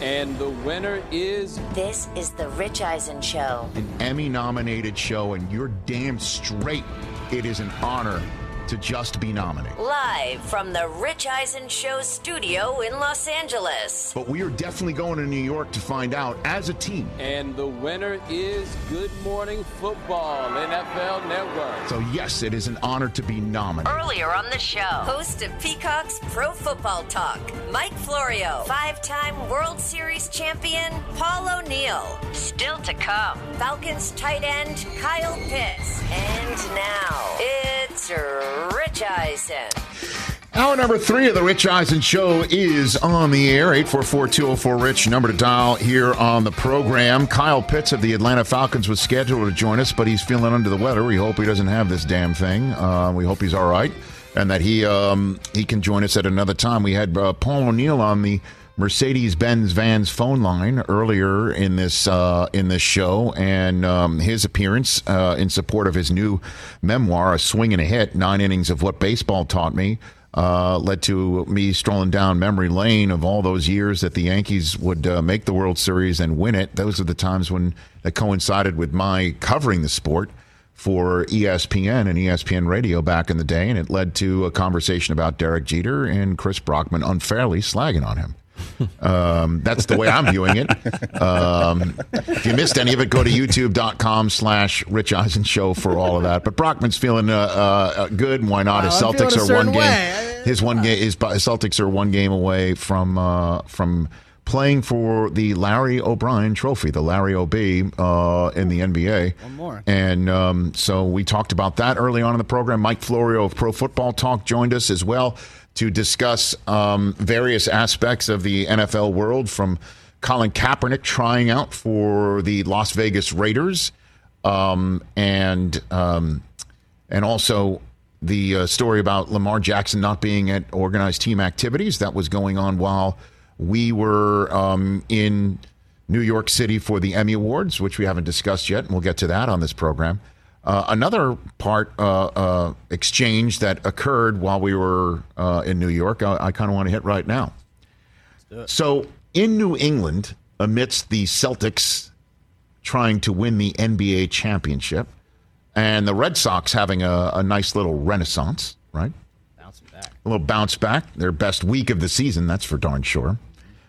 And the winner is This is the Rich Eisen Show. An Emmy nominated show, and you're damn straight. It is an honor to just be nominated. Live from the Rich Eisen Show studio in Los Angeles. But we are definitely going to New York to find out as a team. and the winner is Good Morning Football NFL Network. So, yes, it is an honor to be nominated. Earlier on the show, host of Peacock's Pro Football Talk, Mike Florio, five time World Series champion, Paul O'Neill. Still to come, Falcons tight end, Kyle Pitts. And now, it's Rich Eisen. Hour number three of the Rich Eisen Show is on the air. 844-204-RICH, number to dial here on the program. Kyle Pitts of the Atlanta Falcons was scheduled to join us, but he's feeling under the weather. We hope he doesn't have this damn thing. Uh, we hope he's all right and that he um, he can join us at another time. We had uh, Paul O'Neill on the Mercedes-Benz Vans phone line earlier in this uh, in this show, and um, his appearance uh, in support of his new memoir, "A Swing and a Hit: Nine Innings of What Baseball Taught Me." Uh, led to me strolling down memory lane of all those years that the Yankees would uh, make the World Series and win it. Those are the times when that coincided with my covering the sport for ESPN and ESPN Radio back in the day, and it led to a conversation about Derek Jeter and Chris Brockman unfairly slagging on him. Um, that's the way I'm viewing it. Um, if you missed any of it, go to youtube.com slash Rich Eisen Show for all of that. But Brockman's feeling uh, uh, good, and why not? His Well, I'm feeling Celtics are one game. His one game. His Celtics are one game away from uh, from playing for the Larry O'Brien Trophy, the Larry O'B uh, in the NBA. One more. And um, so we talked about that early on in the program. Mike Florio of Pro Football Talk joined us as well to discuss um, various aspects of the NFL world from Colin Kaepernick trying out for the Las Vegas Raiders um, and um, and also the uh, story about Lamar Jackson not being at organized team activities that was going on while we were um, in New York City for the Emmy Awards, which we haven't discussed yet, and we'll get to that on this program. Uh, another part uh, uh, exchange that occurred while we were uh, in New York, I, I kind of want to hit right now. So, in New England, amidst the Celtics trying to win the NBA championship, and the Red Sox having a, a nice little renaissance, right? Bouncing back. A little bounce back. Their best week of the season, that's for darn sure.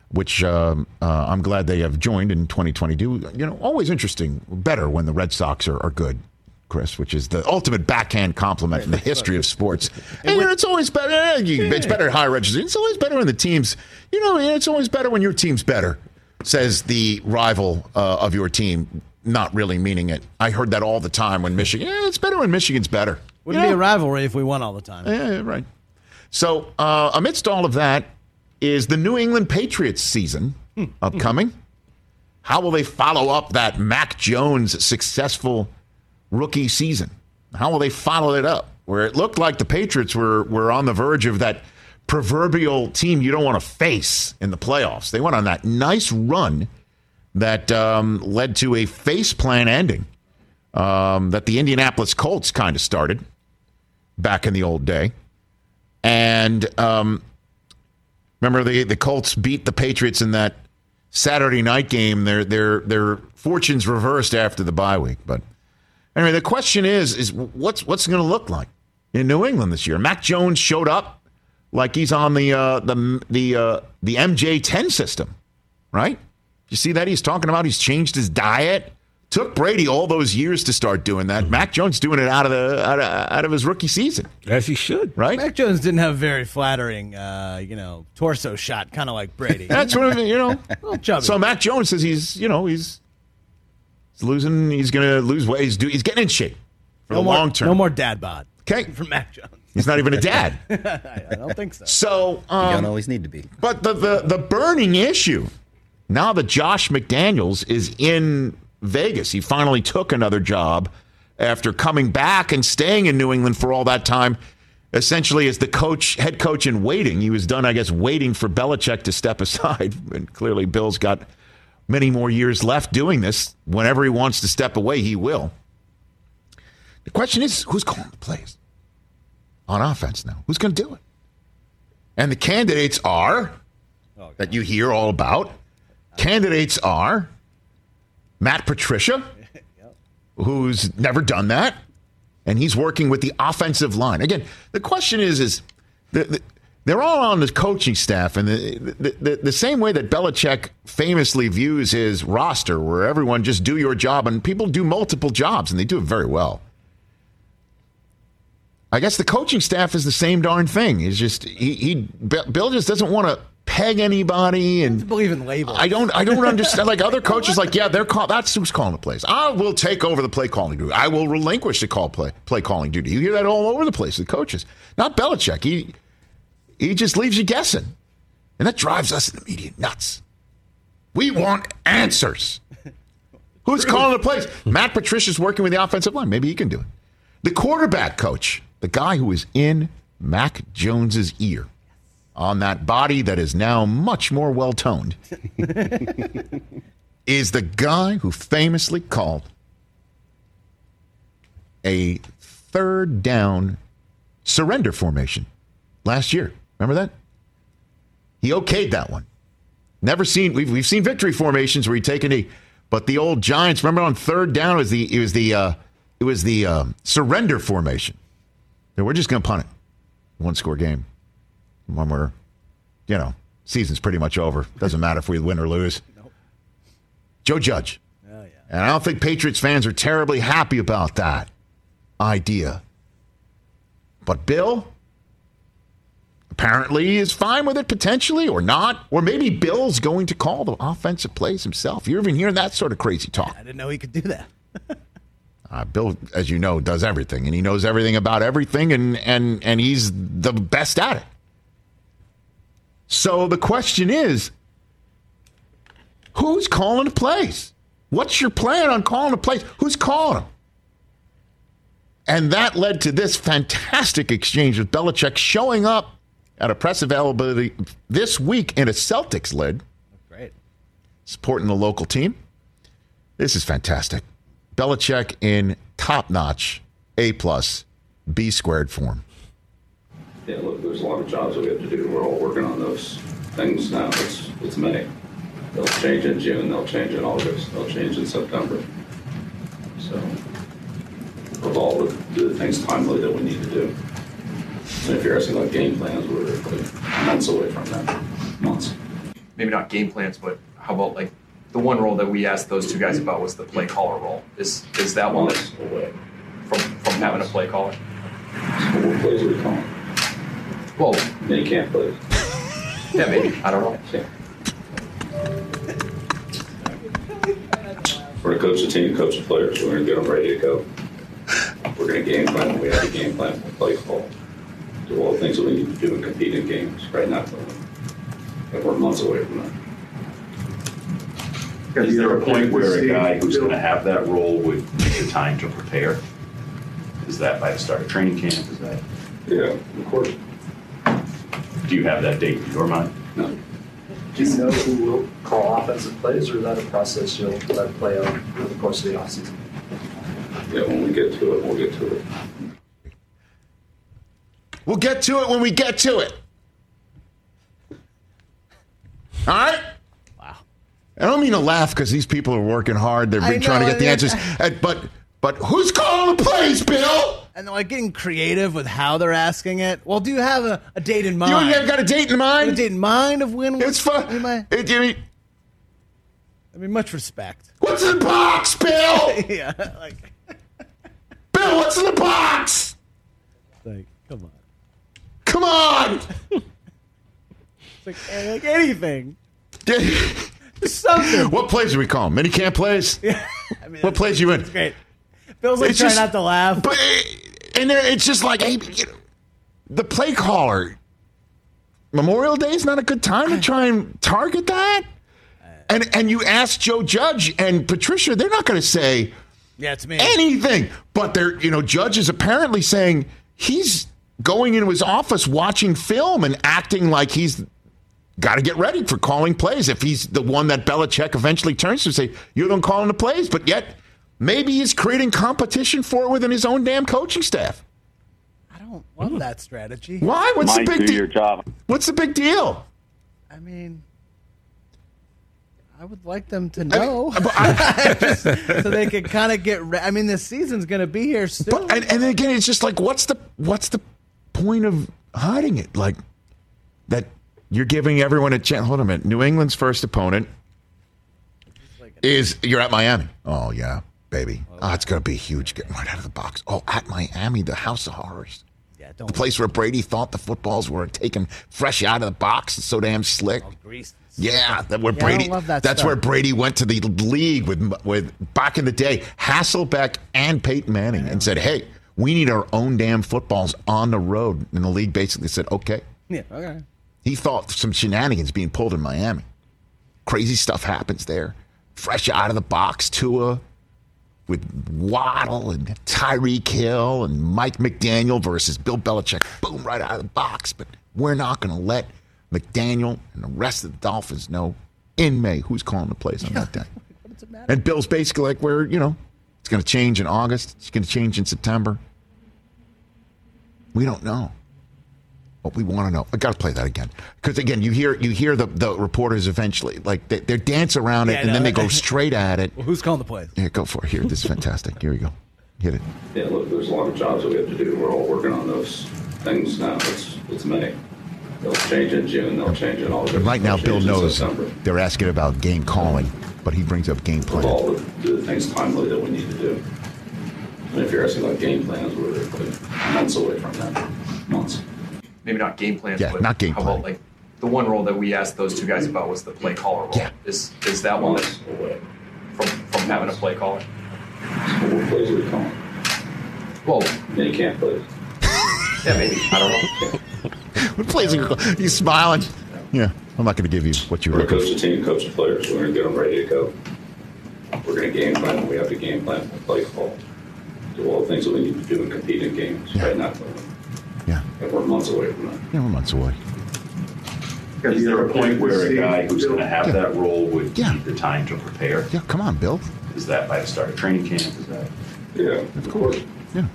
Which um, uh, I'm glad they have joined in 2022. You know, always interesting, better when the Red Sox are, are good, Chris, which is the ultimate backhand compliment in the history of sports. And it's always better. eh, It's better at higher registers. It's always better when the teams, you know, it's always better when your team's better, says the rival uh, of your team, not really meaning it. I heard that all the time when Michigan, yeah, it's better when Michigan's better. Wouldn't You be a rivalry if we won all the time. Yeah, right. So, uh, amidst all of that, is the New England Patriots season upcoming? How will they follow up that Mac Jones successful rookie season? How will they follow it up? Where it looked like the Patriots were were on the verge of that proverbial team you don't want to face in the playoffs. They went on that nice run that um, led to a face plan ending um, that the Indianapolis Colts kind of started back in the old day. And um, remember, the the Colts beat the Patriots in that Saturday night game. Their their their fortunes reversed after the bye week. But anyway, the question is is what's what's going to look like in New England this year? Mac Jones showed up like he's on the uh, the the uh, the MJ10 system, right? You see that? He's talking about he's changed his diet. Took Brady all those years to start doing that. Mac Jones doing it out of the out of, out of his rookie season, As he should. right? Mac Jones didn't have a very flattering, uh, you know, torso shot, kind of like Brady. That's what I mean, you know. little chubby. So Mac Jones says he's, you know, he's, he's losing. He's going to lose weight. He's, do, he's getting in shape for no the more, long term. No more dad bod Okay, from Mac Jones. he's not even a dad. I, I don't think so. So, You don't um, always need to be. but the, the the burning issue now that Josh McDaniels is in Vegas, he finally took another job after coming back and staying in New England for all that time. Essentially, as the coach, head coach in waiting, he was done, I guess, waiting for Belichick to step aside. And clearly, Bill's got many more years left doing this. Whenever he wants to step away, he will. The question is, who's calling the plays on offense now? Who's going to do it? And the candidates are that you hear all about. Candidates are Matt Patricia, who's never done that, and he's working with the offensive line. Again, the question is, is the, the, they're all on the coaching staff, and the, the, the, the same way that Belichick famously views his roster, where everyone just do your job, and people do multiple jobs, and they do it very well. I guess the coaching staff is the same darn thing. It's just he, he Bill just doesn't want to peg anybody and I believe in labels. I don't. I don't understand. Like other coaches, like yeah, they're call. That's who's calling the plays. I will take over the play calling duty. I will relinquish the call play play calling duty. You hear that all over the place. The coaches, not Belichick. He he just leaves you guessing, and that drives us in the media nuts. We want answers. Who's calling the plays? Matt Patricia's working with the offensive line. Maybe he can do it. The quarterback coach, the guy who is in Mac Jones's ear on that body that is now much more well toned, is the guy who famously called a third down surrender formation last year. Remember that? He okayed that one. Never seen we've we've seen victory formations where he take a knee, but the old Giants. Remember on third down it was the it was the uh, it was the um, surrender formation. And we're just going to punt it, one score game. When we're, you know, season's pretty much over. Doesn't matter if we win or lose. Joe Judge. And I don't think Patriots fans are terribly happy about that idea. But Bill apparently is fine with it potentially or not. Or maybe Bill's going to call the offensive plays himself. You're even hearing that sort of crazy talk. I didn't know he could do that. Uh, Bill, as you know, does everything, and he knows everything about everything, and and and he's the best at it. So the question is, who's calling the plays? What's your plan on calling the plays? Who's calling them? And that led to this fantastic exchange with Belichick showing up at a press availability this week in a Celtics lid, Great. supporting the local team. This is fantastic. Belichick in top notch, A plus, B squared form. Yeah, look, there's a lot of jobs that we have to do. We're all working on those things now. It's, it's May. They'll change in June, they'll change in August, they'll change in September. So, with all the, the things timely that we need to do. And if you're asking like game plans, we're like months away from that, months. maybe not game plans, but how about like the one role that we asked those two guys about was the play caller role. Is is that one away. from from having a play caller? So what plays are we calling? Well, Mini camp plays. yeah, maybe I don't know. Yeah. We're gonna coach the team, coach the players. We're gonna get them ready to go. We're gonna game plan. We have a game plan for play call. Do all the things that we need to do and compete in games right now. And we're months away from that. Is there a point where a guy who's going to have that role would take the time to prepare? Is that by the start of training camp? Is that, Yeah, of course. do you have that date in your mind? No. Do you know who will call offensive plays, or is that a process you'll let play out over the course of the offseason? Yeah, when we get to it, we'll get to it. We'll get to it when we get to it. All right? Wow. I don't mean to laugh because these people are working hard. They've I been trying to know, get the I- answers. But but who's calling the plays, Bill? And they're like getting creative with how they're asking it. Well, do you have a, a date in mind? You ain't got a date in mind? a date in mind of when It's fun. might- It, I mean, I mean, much respect. What's in the box, Bill? yeah, like, Bill, what's in the box? like, come on. Come on. It's like, like anything. Something. what plays do we call them? Mini camp plays? I mean, What plays you in? It's great. Bill's like It's trying just- not to laugh. But eh, and there, it's just like, hey, you know, the play caller. Memorial Day is not a good time to try and target that. And and you ask Joe Judge and Patricia, they're not going to say yeah, it's me. anything. But they're, you know, Judge is apparently saying he's going into his office watching film and acting like he's got to get ready for calling plays. If he's the one that Belichick eventually turns to say, you're the one calling the plays. But yet, maybe he's creating competition for it within his own damn coaching staff. I don't love that strategy. Why? What's Might the big deal? What's the big deal? I mean, I would like them to know But so they can kind of get. Re- I mean, the season's going to be here soon. But and, and again, it's just like, what's the what's the point of hiding it? Like that you're giving everyone a chance. Hold on a minute. New England's first opponent is you're at Miami. Oh yeah, baby. Oh, it's gonna be huge. Getting right out of the box. Oh, at Miami, the House of Horrors. yeah, The place where Brady thought the footballs were taken fresh out of the box. It's so damn slick. Oh, grease. Yeah, that where Yeah, I Brady. love that that's stuff. where Brady went to the league with with back in the day, Hasselbeck and Peyton Manning, and said, "Hey, we need our own damn footballs on the road." And the league basically said, "Okay." Yeah, okay. He thought some shenanigans being pulled in Miami. Crazy stuff happens there. Fresh out of the box, Tua with Waddle and Tyreek Hill and Mike McDaniel versus Bill Belichick. Boom, right out of the box. But we're not going to let McDaniel and the rest of the Dolphins know in May who's calling the plays on that day. And Bill's basically like, we're, you know, it's going to change in August. It's going to change in September. We don't know. But we want to know. I got to play that again because again, you hear you hear the, the reporters eventually like they, they dance around it Yeah, I and then they go straight at it. Well, who's calling the plays? Yeah, go for it. Here, this is fantastic. Here we go. Hit it. Yeah, look, there's a lot of jobs that we have to do. We're all working on those things now. It's, it's May. They'll change in June, they'll change in August. Right now, they'll Bill knows they're asking about game calling, but he brings up game With plan. all the, the things timely that we need to do. And if you're asking about game plans, we're like months away from that. Months. maybe not game plans, Yeah, but not game how plan. about like the one role that we asked those two guys about was the play caller role. Yeah. Is is that one Months away. from from having a play caller? So what plays are we calling? Well, Mini camp plays. yeah, maybe. I don't know. What plays are you- He's smiling. Yeah, I'm not going to give you what you We're were to coach the team, coach the players. We're going to get them ready to go. We're going to game plan. We have to game plan, to play call. Do all the things that we need to do and compete in games. Yeah. Right now, Yeah, and we're months away from that. yeah, we're months away. Is there a point where a guy who's going to have Yeah. that role would Yeah. need the time to prepare? Yeah, come on, Bill. Is that by the start of training camp? Is that? Yeah, of course. Yeah.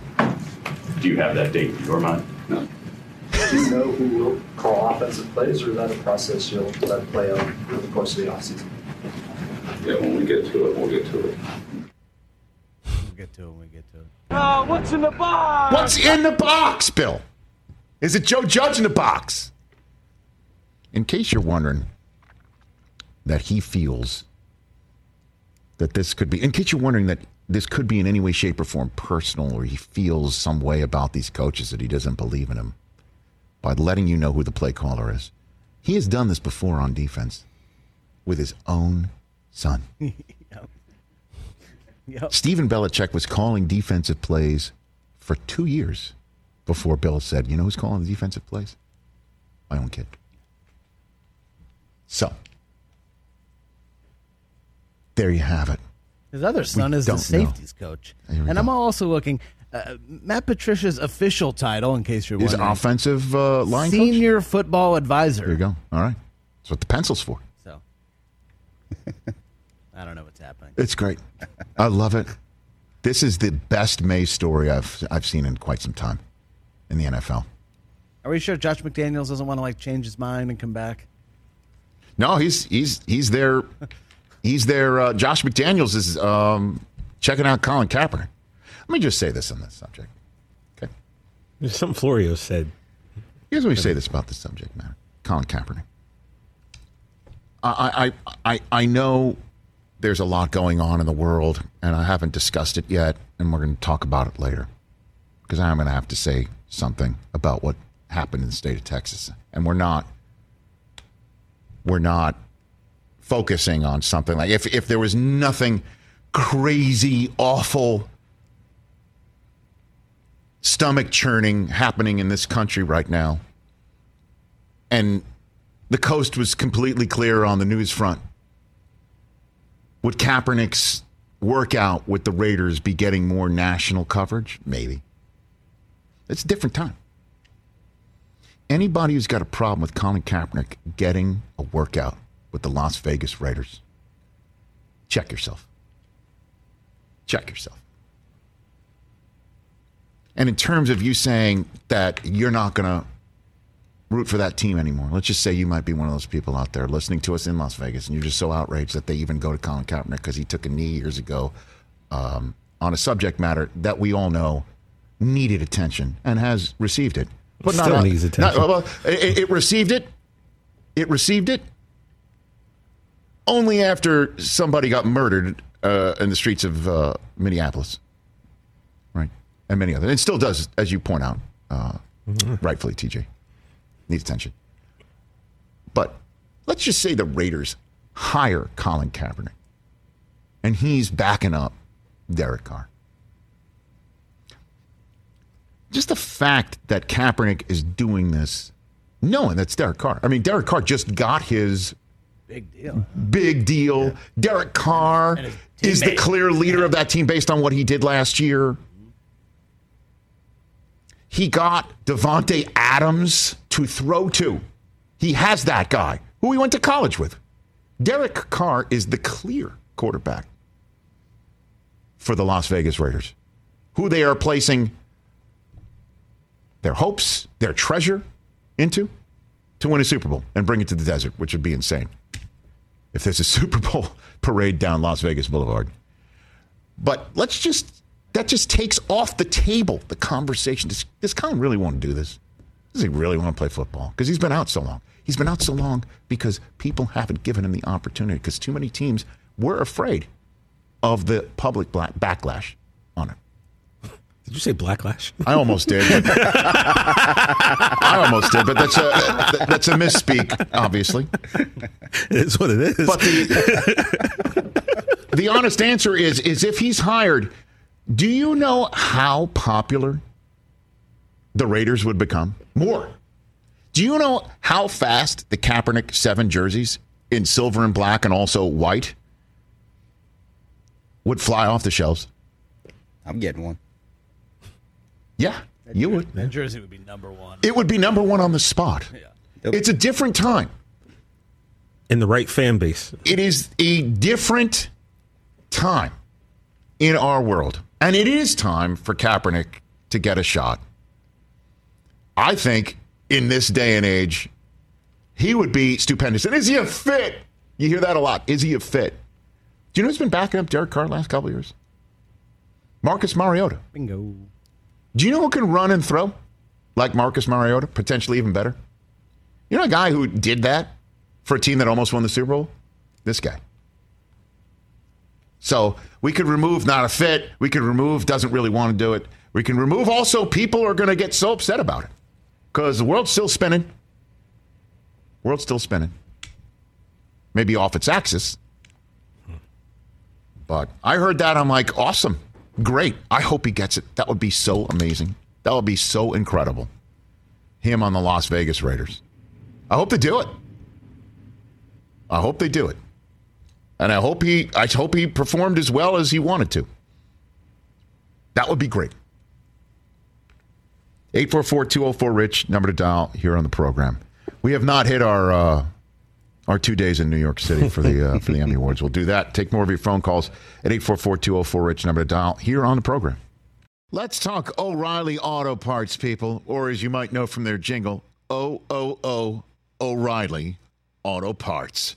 Do you have that date in your mind? No. Do you know who will call offensive plays, or is that a process you'll let play out over the course of the offseason? Yeah, when we get to it, we'll get to it. We'll get to it when we get to it. Uh, what's in the box? What's in the box, Bill? Is it Joe Judge in the box? In case you're wondering that he feels that this could be, in case you're wondering that this could be in any way, shape, or form personal, or he feels some way about these coaches that he doesn't believe in them, by letting you know who the play caller is. He has done this before on defense with his own son. Yep. Stephen Belichick was calling defensive plays for two years before Bill said, You know who's calling the defensive plays? My own kid. So, there you have it. His other son We is the don't know. safeties coach. And I'm also looking uh, Matt Patricia's official title, in case you're wondering, Is offensive uh, line coach? senior football advisor. There you go. All right. That's what the pencil's for. So I don't know what's happening. It's great. I love it. This is the best May story I've I've seen in quite some time in the NFL. Are we sure Josh McDaniels doesn't want to like change his mind and come back? No, he's he's he's there. He's there. Uh, Josh McDaniels is um, checking out Colin Kaepernick. Let me just say this on this subject. Okay, There's something Florio said. here's what we say this about the subject matter. Colin Kaepernick. I I I I know there's a lot going on in the world, and I haven't discussed it yet, and we're going to talk about it later because I'm going to have to say something about what happened in the state of Texas, and we're not we're not focusing on something like if if there was nothing crazy, awful, stomach churning happening in this country right now, and the coast was completely clear on the news front. Would Kaepernick's workout with the Raiders be getting more national coverage? Maybe. It's a different time. Anybody who's got a problem with Colin Kaepernick getting a workout with the Las Vegas Raiders, check yourself. Check yourself. And in terms of you saying that you're not going to root for that team anymore, let's just say you might be one of those people out there listening to us in Las Vegas and you're just so outraged that they even go to Colin Kaepernick because he took a knee years ago um, on a subject matter that we all know needed attention and has received it. But Still not, needs attention. Not, well, it, it received it. It received it only after somebody got murdered uh, in the streets of uh, Minneapolis, right, and many others. It still does, as you point out, uh, mm-hmm. rightfully. TJ needs attention, but let's just say the Raiders hire Colin Kaepernick, and he's backing up Derek Carr. Just the fact that Kaepernick is doing this, knowing that's Derek Carr. I mean, Derek Carr just got his Big deal. Big deal. Yeah. Derek Carr is the clear leader of that team based on what he did last year. He got Davante Adams to throw to. He has that guy who he went to college with. Derek Carr is the clear quarterback for the Las Vegas Raiders, who they are placing their hopes, their treasure into to win a Super Bowl and bring it to the desert, which would be insane if there's a Super Bowl parade down Las Vegas Boulevard. But let's just, that just takes off the table the conversation. Does, does Colin really want to do this? Does he really want to play football? Because he's been out so long. He's been out so long because people haven't given him the opportunity because too many teams were afraid of the public backlash on him. Did you say blacklash? I almost did. I almost did, but that's a that's a misspeak, obviously. It's what it is. But the the honest answer is is if he's hired, do you know how popular the Raiders would become? More. Do you know how fast the Kaepernick seven jerseys in silver and black and also white would fly off the shelves? I'm getting one. Yeah, that you would. That jersey would be number one. It would be number one on the spot. Yeah. It's a different time. In the right fan base. It is a different time in our world. And it is time for Kaepernick to get a shot. I think in this day and age, he would be stupendous. And is he a fit? You hear that a lot. Is he a fit? Do you know who's been backing up Derek Carr last couple years? Marcus Mariota. Bingo. Do you know who can run and throw like Marcus Mariota? Potentially even better. You know a guy who did that for a team that almost won the Super Bowl? This guy. So we could remove not a fit. We could remove doesn't really want to do it. We can remove also people are going to get so upset about it because the world's still spinning. World's still spinning. Maybe off its axis. But I heard that. I'm like, awesome. Great. I hope he gets it. That would be so amazing. That would be so incredible. Him on the Las Vegas Raiders. I hope they do it. I hope they do it. And I hope he I hope he performed as well as he wanted to. That would be great. 844-204-RICH, number to dial here on the program. We have not hit our uh, our two days in New York City for the uh, for the Emmy Awards. We'll do that. Take more of your phone calls at 844-204-RICH, number to dial here on the program. Let's talk O'Reilly Auto Parts, people, or as you might know from their jingle, O O O O'Reilly Auto Parts.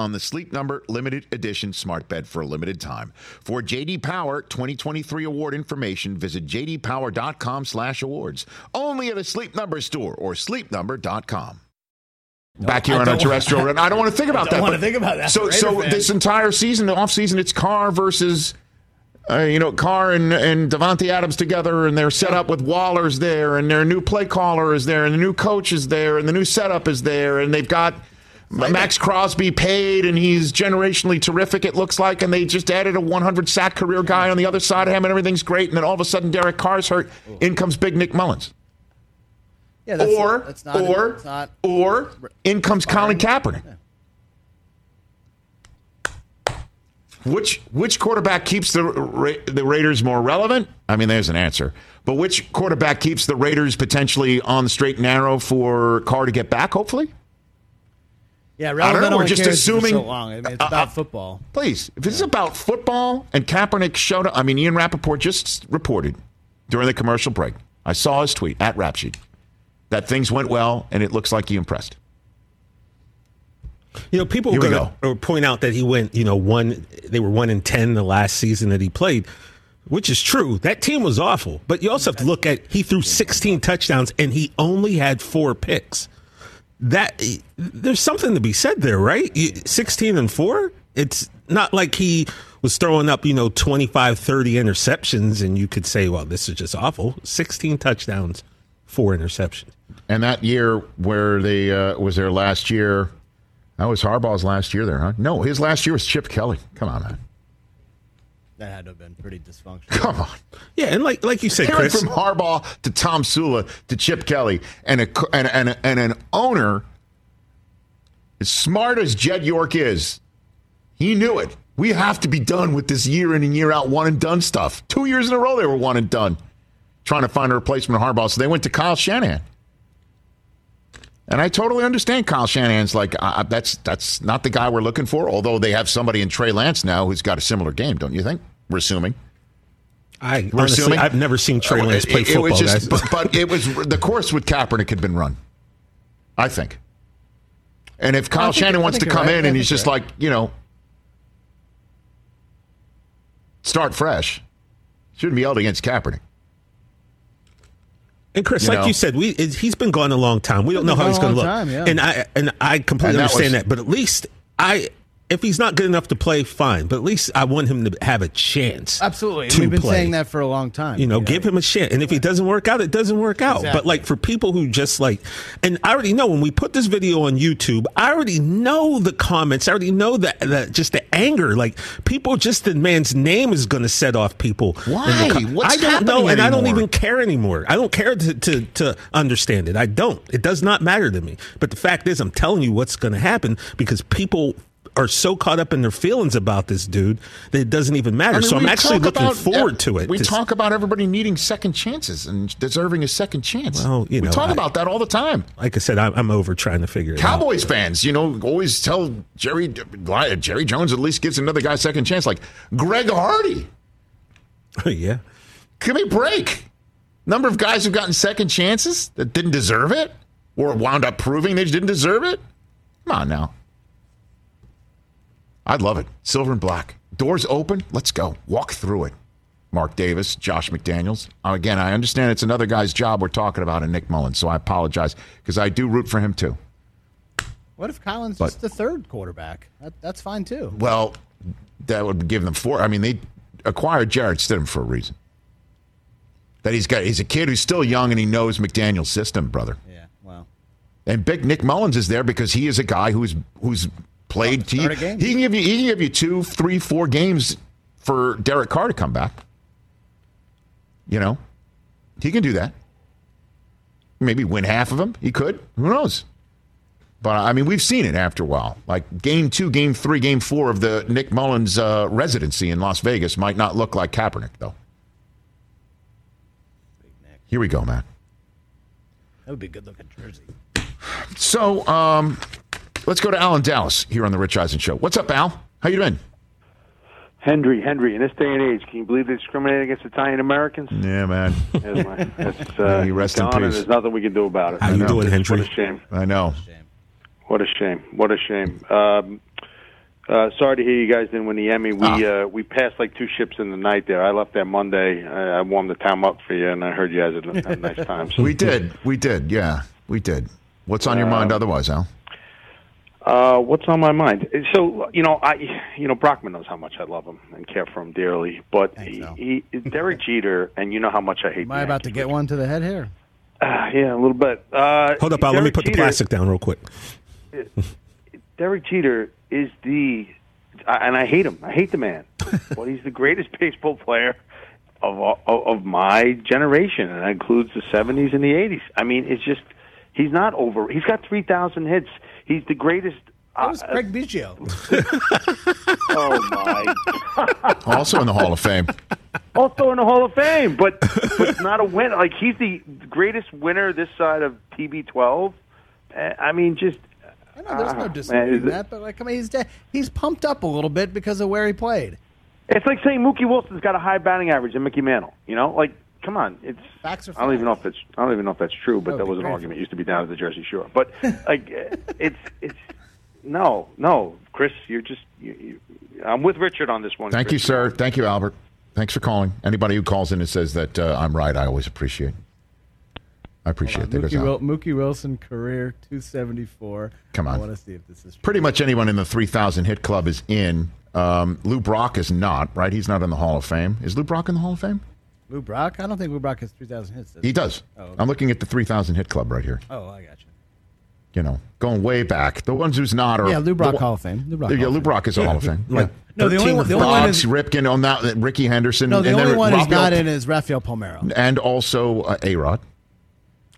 on the Sleep Number limited edition smart bed for a limited time. For JD Power 2023 award information, visit jdpower.com/awards. Only at a Sleep Number store or sleepnumber.com. Back here I on our terrestrial, I don't want to think about I don't that. wanna but- think about that. So, Raider so fan. this entire season, the off season, it's Carr versus. Uh, you know, Carr and, and Davante Adams together, and they're set up with Waller's there, and their new play caller is there, and the new coach is there, and the new setup is there, and they've got Maxx Crosby paid, and he's generationally terrific, it looks like, and they just added a 100 sack career guy on the other side of him, and everything's great, and then all of a sudden Derek Carr's hurt. In comes Big Nick Mullens. Yeah, that's, or, that's not, or, it's not or, in comes Colin Kaepernick. Which which quarterback keeps the Ra- the Raiders more relevant? I mean, there's an answer. But which quarterback keeps the Raiders potentially on the straight and narrow for Carr to get back? Hopefully, Yeah, I don't know. We're just assuming. so long. I mean, it's uh, about uh, football. Please, if this is about football and Kaepernick showed up, I mean, Ian Rapoport just reported during the commercial break. I saw his tweet at Rap Sheet that things went well and it looks like he impressed. You know, people Here are going to point out that he went, you know, one, they were one in 10 the last season that he played, which is true. That team was awful. But you also have to look at, he threw 16 touchdowns and he only had four picks. That, there's something to be said there, right? 16 and four? It's not like he was throwing up, you know, 25, 30 interceptions and you could say, well, this is just awful. 16 touchdowns, four interceptions. And that year where they uh, was their last year, that was Harbaugh's last year there, huh? No, his last year was Chip Kelly. Come on, man. That had to have been pretty dysfunctional. Come on. Yeah, and like like you said, Chris, from Harbaugh to Tomsula to Chip Kelly and a co- and, and, and an owner as smart as Jed York is, he knew it. We have to be done with this year in and year out one and done stuff. Two years in a row they were one and done, trying to find a replacement for Harbaugh. So they went to Kyle Shanahan. And I totally understand Kyle Shanahan's like uh, that's that's not the guy we're looking for. Although they have somebody in Trey Lance now who's got a similar game, don't you think? We're assuming. I We're honestly, assuming? I've never seen Trey Uh, Lance play it, football, It was just, but, but it was the course with Kaepernick had been run. I think. And if Kyle Shanahan I wants to come right. in and he's just you're like, you know, start fresh, shouldn't be held against Kaepernick. And Chris, You like know? you said, we he's been gone a long time. We don't know how he's gone a going to look. long time, yeah. And I and I completely And that understand was- that. But at least I if he's not good enough to play, fine. But at least I want him to have a chance. Absolutely. And we've been play. saying that for a long time. You know, give him a chance. And if it doesn't work out, it doesn't work out. But like for people who just like, and I already know when we put this video on YouTube, I already know the comments. I already know that, that just the anger. Like people, just the man's name is going to set off people. Why? What's I don't know, and I don't even care anymore. I don't care to, to to understand it. I don't. It does not matter to me. But the fact is, I'm telling you what's going to happen because people. Are so caught up in their feelings about this dude that it doesn't even matter. I mean, so I'm actually looking about- forward to it. We to- talk about everybody needing second chances and deserving a second chance. Well, you we know, talk I- about that all the time. like I said, I'm, I'm over trying to figure it out. Cowboys fans, you know, always tell Jerry Jerry Jones at least gives another guy a second chance. Like Greg Hardy, yeah. give me a break. Number of guys who've gotten second chances that didn't deserve it or wound up proving they didn't deserve it. Come on now. I'd love it. Silver and black. Doors open. Let's go. Walk through it. Mark Davis, Josh McDaniels. Uh, Again, I understand it's another guy's job we're talking about in Nick Mullens, so I apologize because I do root for him too. What if Collins But- is the third quarterback? That, that's fine too. Well, that would give them four. I mean, they acquired Jarrett Stidham for a reason. That he's got. He's a kid who's still young and he knows McDaniel's system, brother. Yeah. Well, And big Nick Mullens is there because he is a guy who's who's played. He, Start a game. he can give you he can give you two, three, four games for Derek Carr to come back. You know, he can do that. Maybe win half of them. He could. Who knows? But I mean, we've seen it after a while. Like game two, game three, game four of the Nick Mullens uh, residency in Las Vegas might not look like Kaepernick, though. Here we go, man. that would be a good looking jersey. So, um, let's go to Alan Dallas here on the Rich Eisen Show. What's up, Al? How you doing? Henry, Henry, in this day and age, can you believe they discriminate against Italian Americans? Yeah, man. That's, my, that's uh, you rest in peace. there's nothing we can do about it. How you doing, Henry? What a shame. I know. What a shame. What a shame. Um, uh, sorry to hear you guys didn't win the Emmy. We Ah. uh, we passed like two ships in the night there. I left there Monday. I, I warmed the town up for you, and I heard you guys had a, had a nice time. So, We did. We did. Yeah, we did. What's on your mind otherwise, Al? Uh, what's on my mind? So you know, I you know Brockman knows how much I love him and care for him dearly, but he, he Derek Jeter, and you know how much I hate. Am I about to get one to the head here? Uh, yeah, a little bit. Uh, Hold up, Al. Let me Derek put the plastic down real quick. Derek Jeter is the, and I hate him. I hate the man, but he's the greatest baseball player of all- of of my generation, and that includes the '70s and the '80s. I mean, it's just he's not over. He's got three thousand hits. He's the greatest. That was uh, Craig Biggio. oh my! Also in the Hall of Fame. also in the Hall of Fame, but but not a winner. Like he's the greatest winner this side of TB12. Uh, I mean, just I know there's no man, disputing is that, but like I mean, he's de- he's pumped up a little bit because of where he played. It's like saying Mookie Wilson's got a high batting average than Mickey Mantle. You know, like come on, it's. Facts are I don't even know if it's. I don't even know if that's true, but That that was an great. argument. It used to be down at the Jersey Shore, but like it's it's no no Chris, you're just. You, you, I'm with Richard on this one. Thank you, sir. Thank you, Albert. Thanks for calling. Anybody who calls in and says that uh, I'm right, I always appreciate. I appreciate it. There Mookie, Al. Wil- Mookie Wilson career 274. Come on. I want to see if this is Pretty much anyone in the 3,000 hit club is in. Um, Lou Brock is not, right? He's not in the Hall of Fame. Is Lou Brock in the Hall of Fame? Lou Brock. I don't think Lou Brock has 3,000 hits. He does. Oh, okay. I'm looking at the 3,000 hit club right here. Oh, I got you. You know, going way back. The ones who's not are. Yeah, Lou Brock the, Hall of Fame. Lou Brock yeah, Hall Lou Brock is a Hall of Fame. Like No, the only one- the only one is- Ripken, on that, Rickey Henderson. No, the and only one he's Rafael- not in is Rafael Palmeiro. And also uh, A-Rod.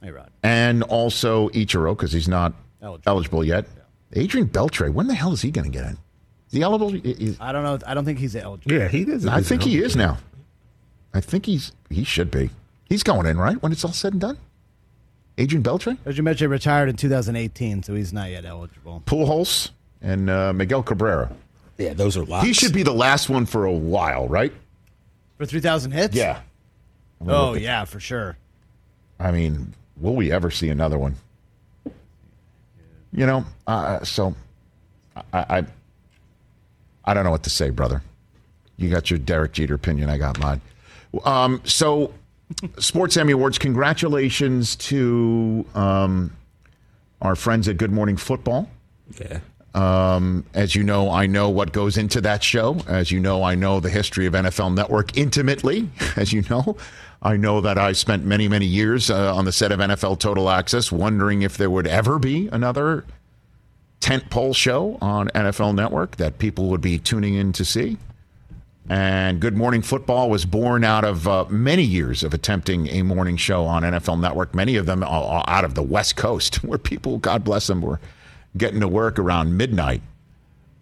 Hey, Rod. And also Ichiro, because he's not Eligible. eligible, yet. Adrian Beltre, when the hell is he going to get in? Is he eligible? Is- I don't know. I don't think he's eligible. Yeah, he is. I think he is now. I think he's he should be. He's going in, right? When it's all said and done? Adrian Beltre? As you mentioned, retired in 2018, so he's not yet eligible. Pujols and uh, Miguel Cabrera. Yeah, those are lots. He should be the last one for a while, right? For 3,000 hits? Yeah. Oh, yeah, for sure. I mean, will we ever see another one? You know, uh, so I, I I don't know what to say, brother. You got your Derek Jeter opinion. I got mine. Um, so, Sports Emmy Awards. Congratulations to um, our friends at Good Morning Football. Yeah. Um, as you know, I know what goes into that show. As you know, I know the history of NFL Network intimately. As you know, I know that I spent many, many years uh, on the set of NFL Total Access wondering if there would ever be another tent pole show on NFL Network that people would be tuning in to see. And Good Morning Football was born out of uh, many years of attempting a morning show on NFL Network, many of them out of the West Coast, where people, God bless them, were getting to work around midnight.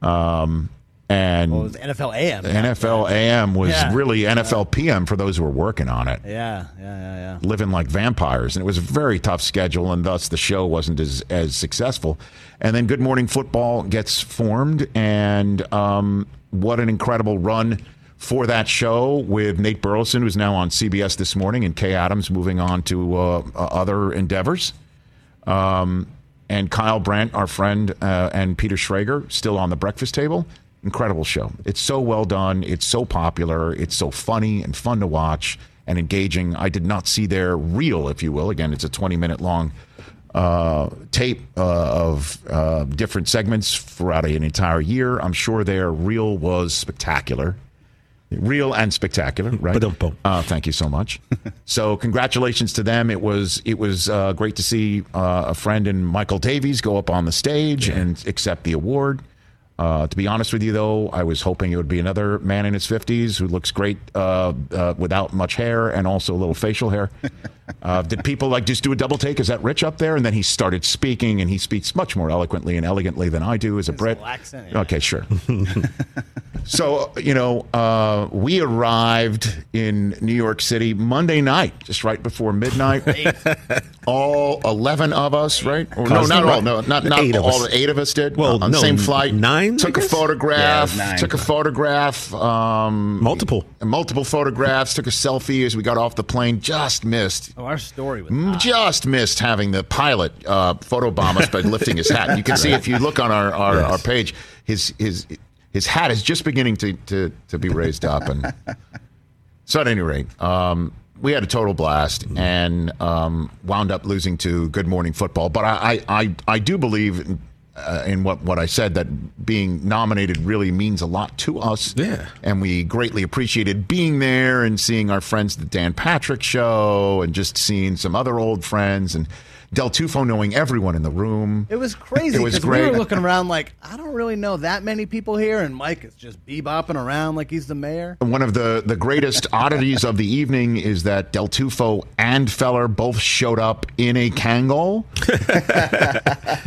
Um, and Well, NFL AM. NFL AM was Yeah. really NFL PM for those who were working on it Yeah, yeah, yeah, yeah. living like vampires, and it was a very tough schedule, and thus the show wasn't as as successful. And then Good Morning Football gets formed, and um, what an incredible run for that show with Nate Burleson, who's now on CBS this morning, and Kay Adams moving on to uh, uh, other endeavors. Um, and Kyle Brandt, our friend, uh, and Peter Schrager still on the breakfast table. Incredible show. It's so well done. It's so popular. It's so funny and fun to watch and engaging. I did not see their reel, if you will. Again, it's a 20 minute long uh, tape uh, of uh, different segments throughout an entire year. I'm sure their reel was spectacular. Real and spectacular, right? Uh, thank you so much. so, congratulations to them. It was it was uh, great to see uh, a friend in Michael Davies go up on the stage and accept the award. Uh, to be honest with you, though, I was hoping it would be another man in his fifties who looks great uh, uh, without much hair and also a little facial hair. Uh, did people like just do a double take? Is that Rich up there? And then he started speaking, and he speaks much more eloquently and elegantly than I do as a Brit. accent, Okay, sure. So, you know, uh, we arrived in New York City Monday night, just right before midnight. all 11 of us, right? Or no, not all. No, not, not Eight of all. us. Eight of us did. Well, on the no, same flight. nine, I Took a photograph. Yeah, nine. took a photograph. Um, Multiple. Multiple photographs. Took a selfie as we got off the plane. Just missed. Oh, our story was Mm, Just missed having the pilot uh, photobomb us by lifting his hat. You can see if you look on our, our, Yes. our page, his his his hat is just beginning to, to, to be raised up. And so, at any rate, um, we had a total blast and um, wound up losing to Good Morning Football. But I I, I, I do believe. In, uh, in what, what I said, that being nominated really means a lot to us. Yeah. And we greatly appreciated being there and seeing our friends at the Dan Patrick show and just seeing some other old friends and Del Tufo knowing everyone in the room. It was crazy. It was great. We were looking around like I don't really know that many people here, and Mike is just bebopping around like he's the mayor. One of the, the greatest oddities of the evening is that Del Tufo and Feller both showed up in a Kangol.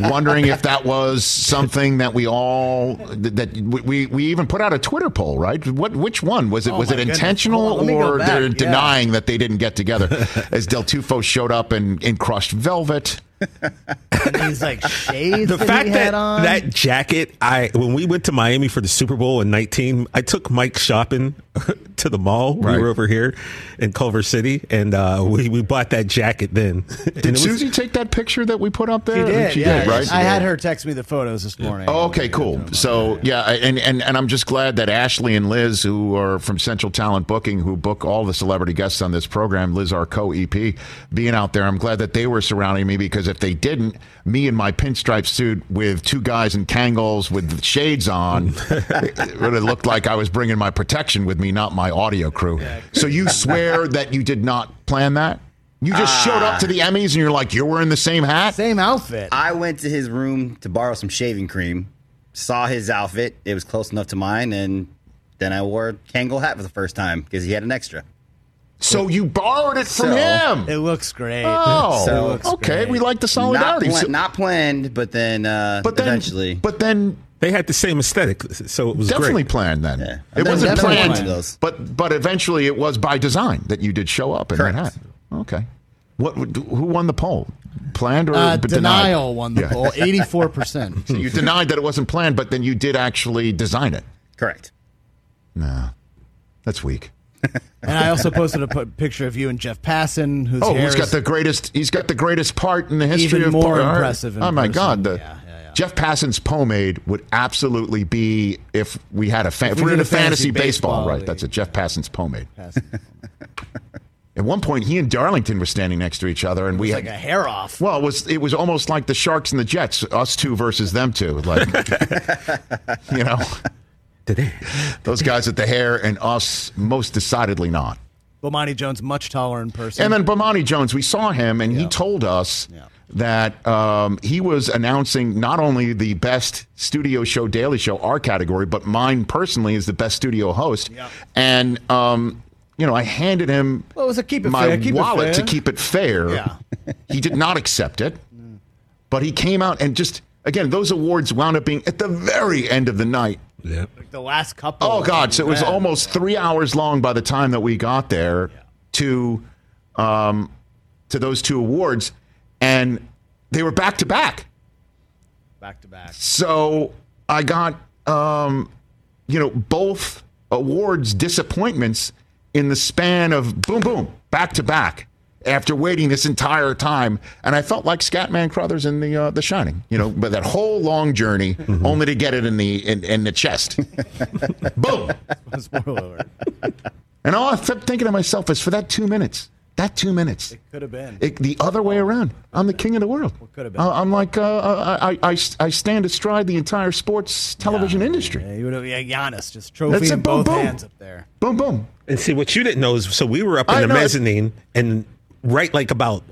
Wondering if that was something that we all that we we even put out a Twitter poll, right? What which one was it? Oh was it goodness. intentional on, let me go or they're Yeah. denying that they didn't get together? As Del Tufo showed up in, in crushed velvet. And these like shades. the that fact that that jacket, I when we went to Miami for the Super Bowl in '19, I took Mike shopping to the mall. Right. We were over here in Culver City, and uh, we we bought that jacket then. Did was- Susie take that picture that we put up she there? did. She yeah, did, right? I had her text me the photos this morning. Oh, okay, cool. So yeah, and, and and I'm just glad that Ashley and Liz, who are from Central Talent Booking, who book all the celebrity guests on this program, Liz, our co-EP, being out there, I'm glad that they were surrounding me because if they didn't, me in my pinstripe suit with two guys in Kangols with shades on, it would have looked like I was bringing my protection with me, not my audio crew. So you swear that you did not plan that? You just showed up to the Emmys and you're like, you're wearing the same hat? Same outfit. I went to his room to borrow some shaving cream, saw his outfit. It was close enough to mine, and then I wore a Kangol hat for the first time because he had an extra. So you borrowed it from So- him. It looks great. Oh, So- looks okay. great. We like the Not, solidarity. pla- So- not planned, but then, uh, but then, eventually. but then they had the same aesthetic, so it was definitely great. planned. Then Yeah. it wasn't planned, planned but but eventually it was by design that you did show up in Correct. that hat. Okay. What? would- Who won the poll? Planned or Uh, but denied? denial won the Yeah. poll, eighty-four percent. So you denied that it wasn't planned, but then you did actually design it. Correct. No, that's weak. And I also posted a pu- picture of you and Jeff Passan, whose Oh, hair who's got is- the greatest? He's got the greatest part in the history Even of more part- impressive in Oh my person. God! The, Yeah, yeah, yeah. Jeff Passan's pomade would absolutely be if we had a fan, If if we we're in a a fantasy, fantasy baseball, baseball right? That's a Jeff Passan's pomade. At one point, he and Darlington were standing next to each other, and we had like had a hair off. Well, it was it was almost like the Sharks and the Jets, us two versus them two. Like, you know, today those guys with the hair and us most decidedly not. Bomani Jones much taller in person. And then Bomani Jones, we saw him, and he told us that um, he was announcing not only the best studio show, Daily Show, our category, but mine personally is the best studio host. And um, you know, I handed him Well, it was a keep it my fair, keep it wallet fair. to keep it fair. Yeah. he did not accept it, but he came out and just again, those awards wound up being at the very end of the night. Yeah. Like the last couple. Oh God! So it was almost three hours long by the time that we got there to, um, to those two awards, and they were back to back. back to back. So I got, um, you know, both awards disappointments in the span of boom, boom, back to back. After waiting this entire time, and I felt like Scatman Crothers in the uh, The Shining, you know, but that whole long journey, only to get it in the in, in the chest. boom. Spoiler alert. And all I kept thinking to myself is for that two minutes, that two minutes, It Could have been. it, the other way around. I'm the king of the world. could have been? Uh, I'm like, uh, I, I, I stand astride the entire sports television industry. Yeah, you would have yeah, Giannis just trophy That's in boom, both boom. hands up there. Boom, boom. And see what you didn't know is so we were up in I the know. mezzanine and right like about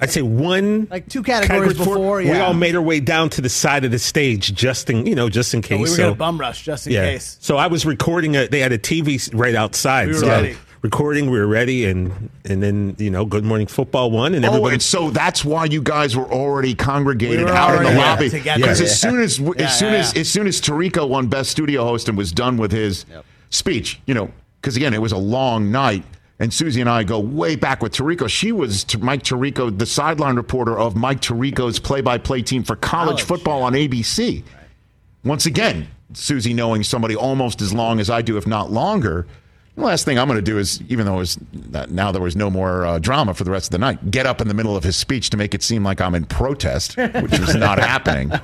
I'd say one Like two categories before, We yeah. all made our way down to the side of the stage just in you know just in So case. we were so gonna bum rush just in yeah. case. So I was recording. A, they had a TV right outside. We were so ready. Recording. We were ready, and and then you know, Good Morning Football won, and Oh, everybody. and so that's why you guys were already congregated We were out in the lobby. together. Because Yeah. as soon as Yeah, as soon yeah, as yeah. as soon as Tirico won Best Studio Host and was done with his speech, you know, because again it was a long night, and Susie and I go way back with Tirico. She was T- Mike Tirico, the sideline reporter of Mike Tirico's play-by-play team for college, football on ABC. Once again, Susie knowing somebody almost as long as I do, if not longer. The last thing I'm going to do is, even though it was that now there was no more uh, drama for the rest of the night, get up in the middle of his speech to make it seem like I'm in protest, which was not happening.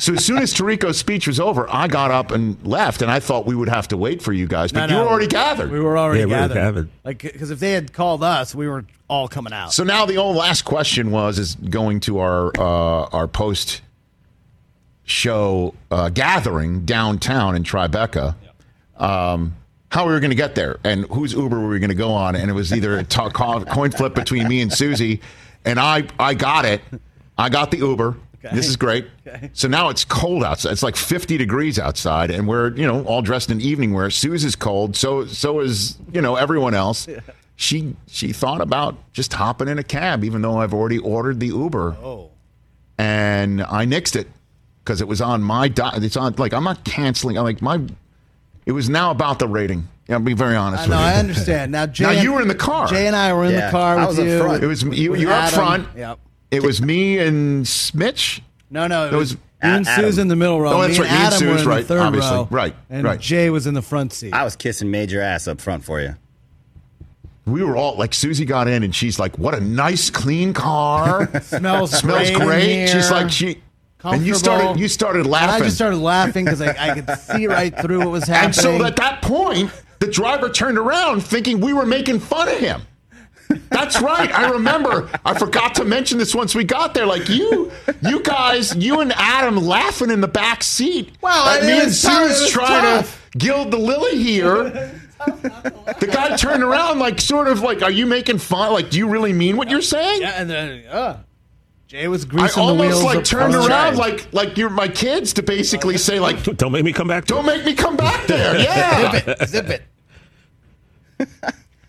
So as soon as Tirico's speech was over, I got up and left, and I thought we would have to wait for you guys, but No, you no. were already gathered. We were already Yeah, we were gathered. gathered. Like because if they had called us, we were all coming out. So now the only last question was is going to our uh, our post show uh, gathering downtown in Tribeca. Um, how we were going to get there and whose Uber were we going to go on? And it was either a coin flip between me and Susie, and I I got it. I got the Uber. This is great. So now it's cold outside. It's like 50 degrees outside, and we're you know all dressed in evening wear. Susie's cold. So so is you know everyone else. She she thought about just hopping in a cab, even though I've already ordered the Uber. Oh. And I nixed it because it was on my dot. It's on like I'm not canceling. I'm like my. It was now about the rating. I'll be very honest I with know. you. I understand. Now, Jay now and- you were in the car. Jay and I were in Yeah, the car I with was up you. front. It was you. You were up Adam. front. Yep. It was me and Smitch. No, no. It It was, was- you and Adam. Sue's in the middle row. Oh, that's Me right, and you and Adam were in right, the third obviously. row. Right, And right. Jay was in the front seat. I was kissing major ass up front for you. We were all like Susie got in and she's like, "What a nice clean car. Smells Smells great in great." She's like she. And you started you started And laughing. I just started laughing because I, I could see right through what was happening. And so at that point, the driver turned around thinking we were making fun of him. That's right. I remember. I forgot to mention this once we got there. Like you, you guys, you and Adam laughing in the back seat. Well, at it me and. Sue's trying tough. to gild the lily here. The guy turned around, like sort of like, "Are you making fun? Like, do you really mean what you're saying?" yeah, and then uh, Jay was I greasing the wheels. almost like turned front. around, like like you're my kids, to basically say like, Don't make me come back. "Don't make me come back there." Yeah. zip it, zip it.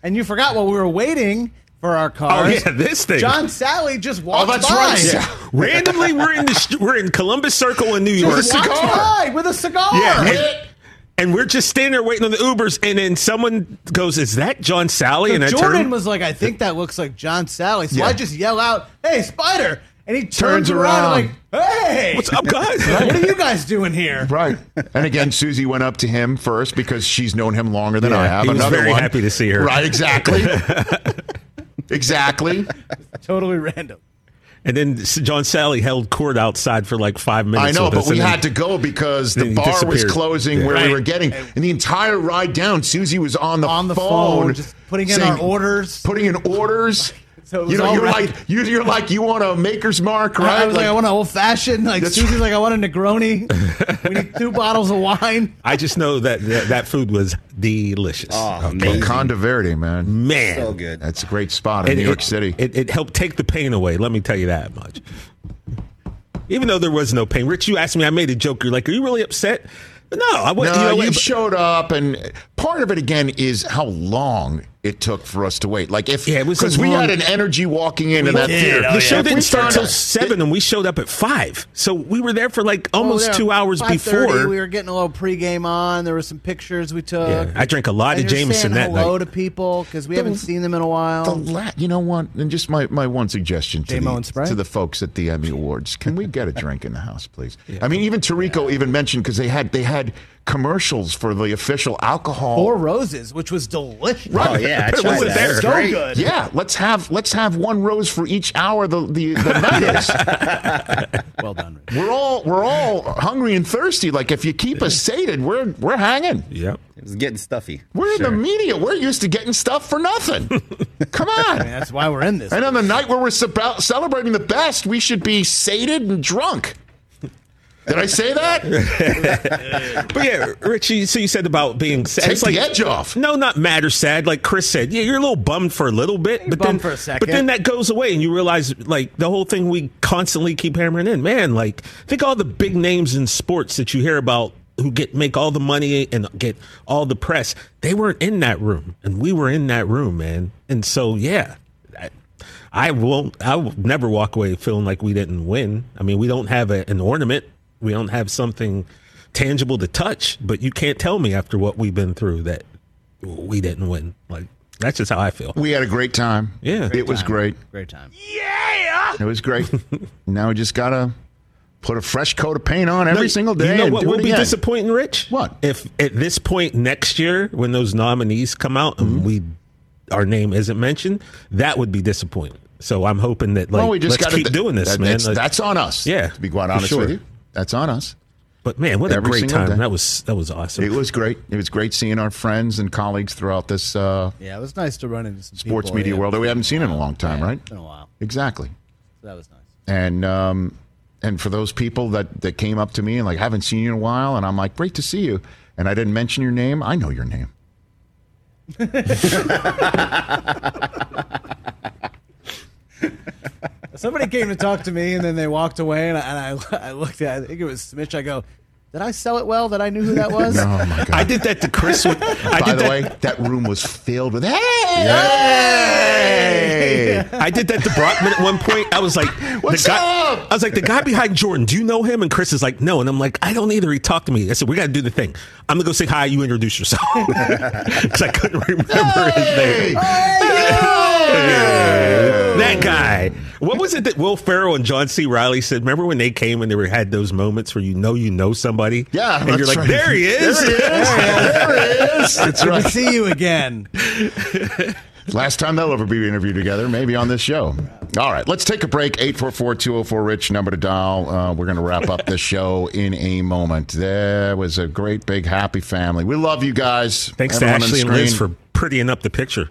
and you forgot while we were waiting for our cars. Oh yeah, this thing. John Salley just walked Oh, that's by. right. Yeah. Randomly, we're in the st- we're in Columbus Circle in New York. Just walked cigar. by with a cigar. Yeah, and, and we're just standing there waiting on the Ubers, and then someone goes, "Is that John Salley?" So and I Jordan turn, was like, I think that looks like John Salley. So Yeah. I just yell out, "Hey, Spider!" And he turns, Turns around, around. and like, "Hey, "What's up, guys?" what are you guys doing here?" Right. And again, Susie went up to him first because she's known him longer than Yeah, I have. he was Another very one. happy to see her. Right, exactly. exactly. Totally random. And then John Salley held court outside for like five minutes. I know, but we had to go because the bar was closing Yeah. where we were getting. And the entire ride down, Susie was on the On the phone, phone, just putting in our orders. putting in orders. So you know, you're right. like you, you're like you want a maker's mark, right? I was like, I want an old fashioned. Like That's Susie's like, I want a Negroni. we need two bottles of wine. I just know that that, that food was delicious. Oh, Okay. Conda Verde, man. Man. So good. That's a great spot in And New York it, City. It, it helped take the pain away. Let me tell you that much. Even though there was no pain, Rich, you asked me. I made a joke. You're like, "Are you really upset?" No, I no, wasn't. you, you know, what? showed up, and part of it again is how long it took for us to wait. Like if Yeah, it was because we long- had an energy walking into We that did. theater. Oh, the show If didn't start until till out- seven, and we showed up at five. So we were there for like oh, almost Oh, yeah, two hours before. We were getting a little pregame on. There were some pictures we took. Yeah, I drank a lot And of you're Jameson saying that hello night. to people because we The- haven't seen them in a while. The la- you know what? And just my, my one suggestion to J-Mo the, to the folks at the Emmy Awards: Can we get a drink in the house, please? I mean, even Tirico even mentioned because they had they had commercials for the official alcohol. Four roses, which was delicious. Right. Oh, yeah, I it tried wasn't that. there. It was So great. good. Yeah, let's have let's have one rose for each hour the the, the night is. Well done. Rich. We're all we're all hungry and thirsty. Like if you keep us sated, we're we're hanging. Yep. It was getting stuffy. We're in the media. We're used to getting stuff for nothing. Come I mean, on. that's why we're in this. And on the night where we're ce- celebrating the best, we should be sated and drunk. Did I say that? But yeah, Richie. So you said about being sad. Take It's like, the edge off. No, not mad or sad. Like Chris said, yeah, you're a little bummed for a little bit, but then for a second. but then that goes away, and you realize like the whole thing we constantly keep hammering in. Man, like think all the big names in sports that you hear about who get make all the money and get all the press. They weren't in that room, and we were in that room, man. And so yeah. I- I won't. I will never walk away feeling like we didn't win. I mean, we don't have a, an ornament. We don't have something tangible to touch. But you can't tell me after what we've been through that we didn't win. Like that's just how I feel. We had a great time. Yeah. it was time. great. Great time. Yeah, it was great. now we just gotta put a fresh coat of paint on every No, single day. You know and what do will it be again. disappointing, Rich? What? if at this point next year, when those nominees come out Mm-hmm. and we our name isn't mentioned, that would be disappointing. So I'm hoping that like well, we just let's gotta keep doing this, that- man. That's, Like- that's on us. Yeah, to be quite honest sure. with you, that's on us. But man, what a great time day. that was! That was awesome. It was great. It was great seeing our friends and colleagues throughout this uh, Yeah, it was nice to run into some sports people, media yeah. world that we haven't seen in a long time, Yeah, right? It's been a while. Exactly. So that was nice. And um, and for those people that that came up to me and like haven't seen you in a while, and I'm like, great to see you, and I didn't mention your name. I know your name. Somebody came to talk to me, and then they walked away, and I, and I, I looked at. I think it was Smitch. I go, "Did I sell it well? That I knew who that was?" Oh my god! I did that to Chris. With, I By did the that, way, that room was filled with hey, hey! I did that to Brockman at one point. I was like, What's the guy, up? I was like, the guy behind Jordan. Do you know him? And Chris is like, no. And I'm like, I don't either. He talked to me. I said, we got to do the thing. I'm gonna go say hi. You introduce yourself because I couldn't remember his name. That guy. What was it that Will Ferrell and John C. Reilly said? Remember when they came and they were had those moments where you know you know somebody? Yeah, and you're like, right. there he is. There he is. there he is. That's Good to see you again. Last time they'll ever be interviewed together, maybe on this show. All right, let's take a break. 844-204-RICH, number to dial. Uh, we're going to wrap up the show in a moment. There was a great, big, happy family. We love you guys. Thanks to Everyone on Ashley and Liz for prettying up the picture.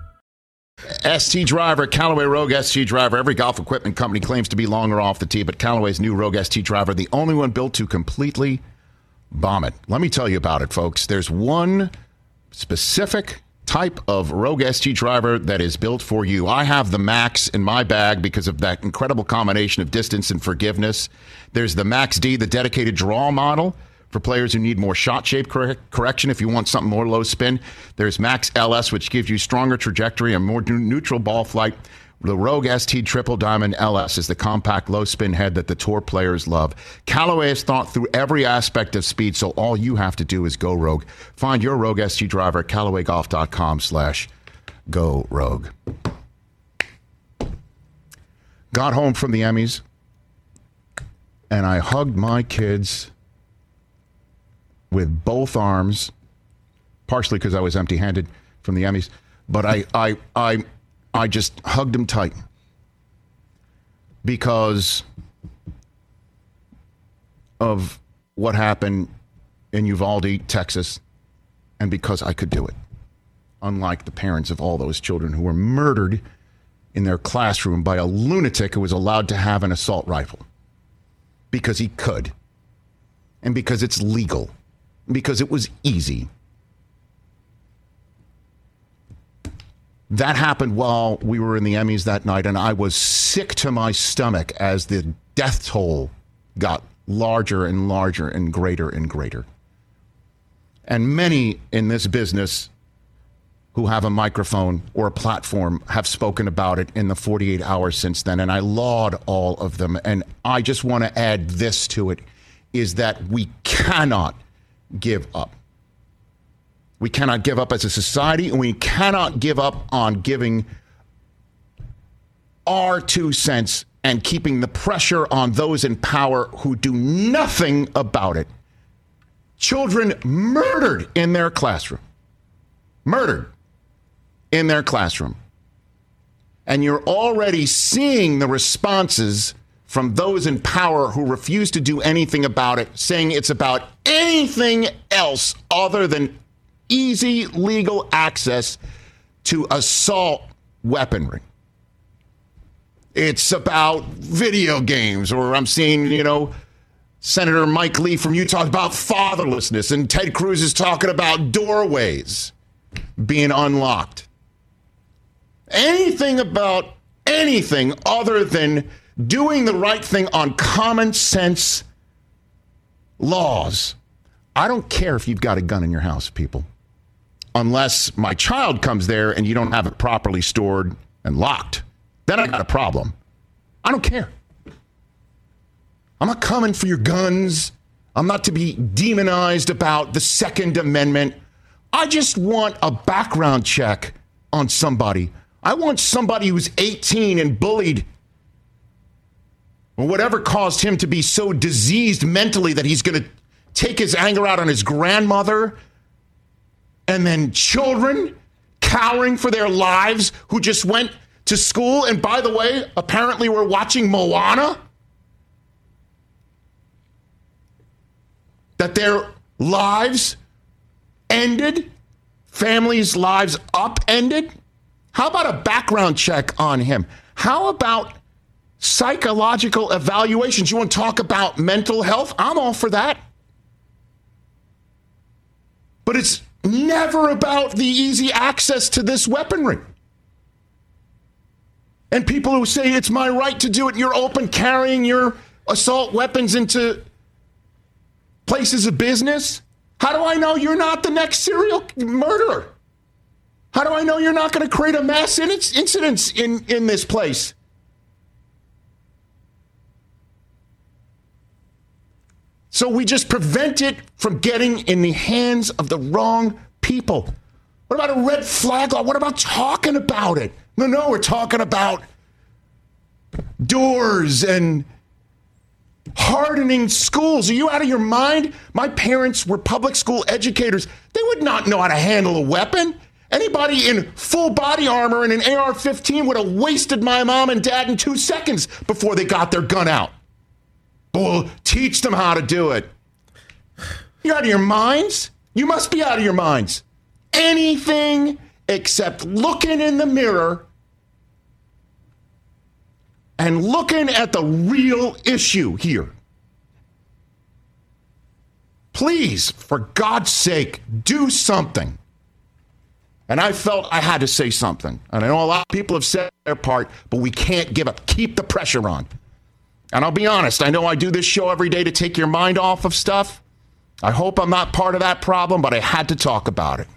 ST Driver, Callaway Rogue ST Driver. Every golf equipment company claims to be long or off the tee, but Callaway's new Rogue ST Driver, the only one built to completely bomb it. Let me tell you about it, folks. There's one specific type of Rogue ST driver that is built for you. I have the Max in my bag because of that incredible combination of distance and forgiveness. There's the Max D, the dedicated draw model for players who need more shot shape correct, correction if you want something more low spin. There's Max LS, which gives you stronger trajectory and more neutral ball flight. The Rogue ST Triple Diamond LS is the compact low spin head that the tour players love. Callaway has thought through every aspect of speed, so all you have to do is go Rogue. Find your Rogue ST driver at CallawayGolf.com slash go Rogue. Got home from the Emmys, and I hugged my kids with both arms, partially because I was empty handed from the Emmys, but I, I, I, I just hugged him tight. Because of what happened in Uvalde, Texas, and because I could do it. Unlike the parents of all those children who were murdered in their classroom by a lunatic who was allowed to have an assault rifle. Because he could. And because it's legal because it was easy. That happened while we were in the Emmys that night, and I was sick to my stomach as the death toll got larger and larger and greater and greater. And many in this business who have a microphone or a platform have spoken about it in the 48 hours since then, and I laud all of them. And I just want to add this to it is that we cannot give up. We cannot give up as a society, and we cannot give up on giving our two cents and keeping the pressure on those in power who do nothing about it. Children murdered in their classroom. Murdered in their classroom. And you're already seeing the responses from those in power who refuse to do anything about it, saying it's about anything else other than easy legal access to assault weaponry. It's about video games, or I'm seeing, you know, Senator Mike Lee from Utah about fatherlessness, and Ted Cruz is talking about doorways being unlocked. Anything about anything other than doing the right thing on common sense laws. I don't care if you've got a gun in your house, people, unless my child comes there and you don't have it properly stored and locked. Then I got a problem. I don't care. I'm not coming for your guns. I'm not to be demonized about the Second Amendment. I just want a background check on somebody. I want somebody who's 18 and bullied or whatever caused him to be so diseased mentally that he's going to take his anger out on his grandmother and then children cowering for their lives who just went to school and by the way apparently were watching moana that their lives ended families lives upended? How about a background check on him? How about psychological evaluations. You want to talk about mental health? I'm all for that. But it's never about the easy access to this weaponry. And people who say it's my right to do it, you're open carrying your assault weapons into places of business. How do I know you're not the next serial murderer? How do I know you're not going to create a mass incidents in, in this place? So we just prevent it from getting in the hands of the wrong people. What about a red flag law? What about talking about it? No, no, we're talking about doors and hardening schools. Are you out of your mind? My parents were public school educators. They would not know how to handle a weapon. Anybody in full body armor and an AR 15 would have wasted my mom and dad in two seconds before they got their gun out. But we'll teach them how to do it. You're out of your minds? You must be out of your minds. Anything except looking in the mirror and looking at the real issue here. Please, for God's sake, do something. And I felt I had to say something. And I know a lot of people have said their part, but we can't give up. Keep the pressure on. And I'll be honest, I know I do this show every day to take your mind off of stuff. I hope I'm not part of that problem, but I had to talk about it.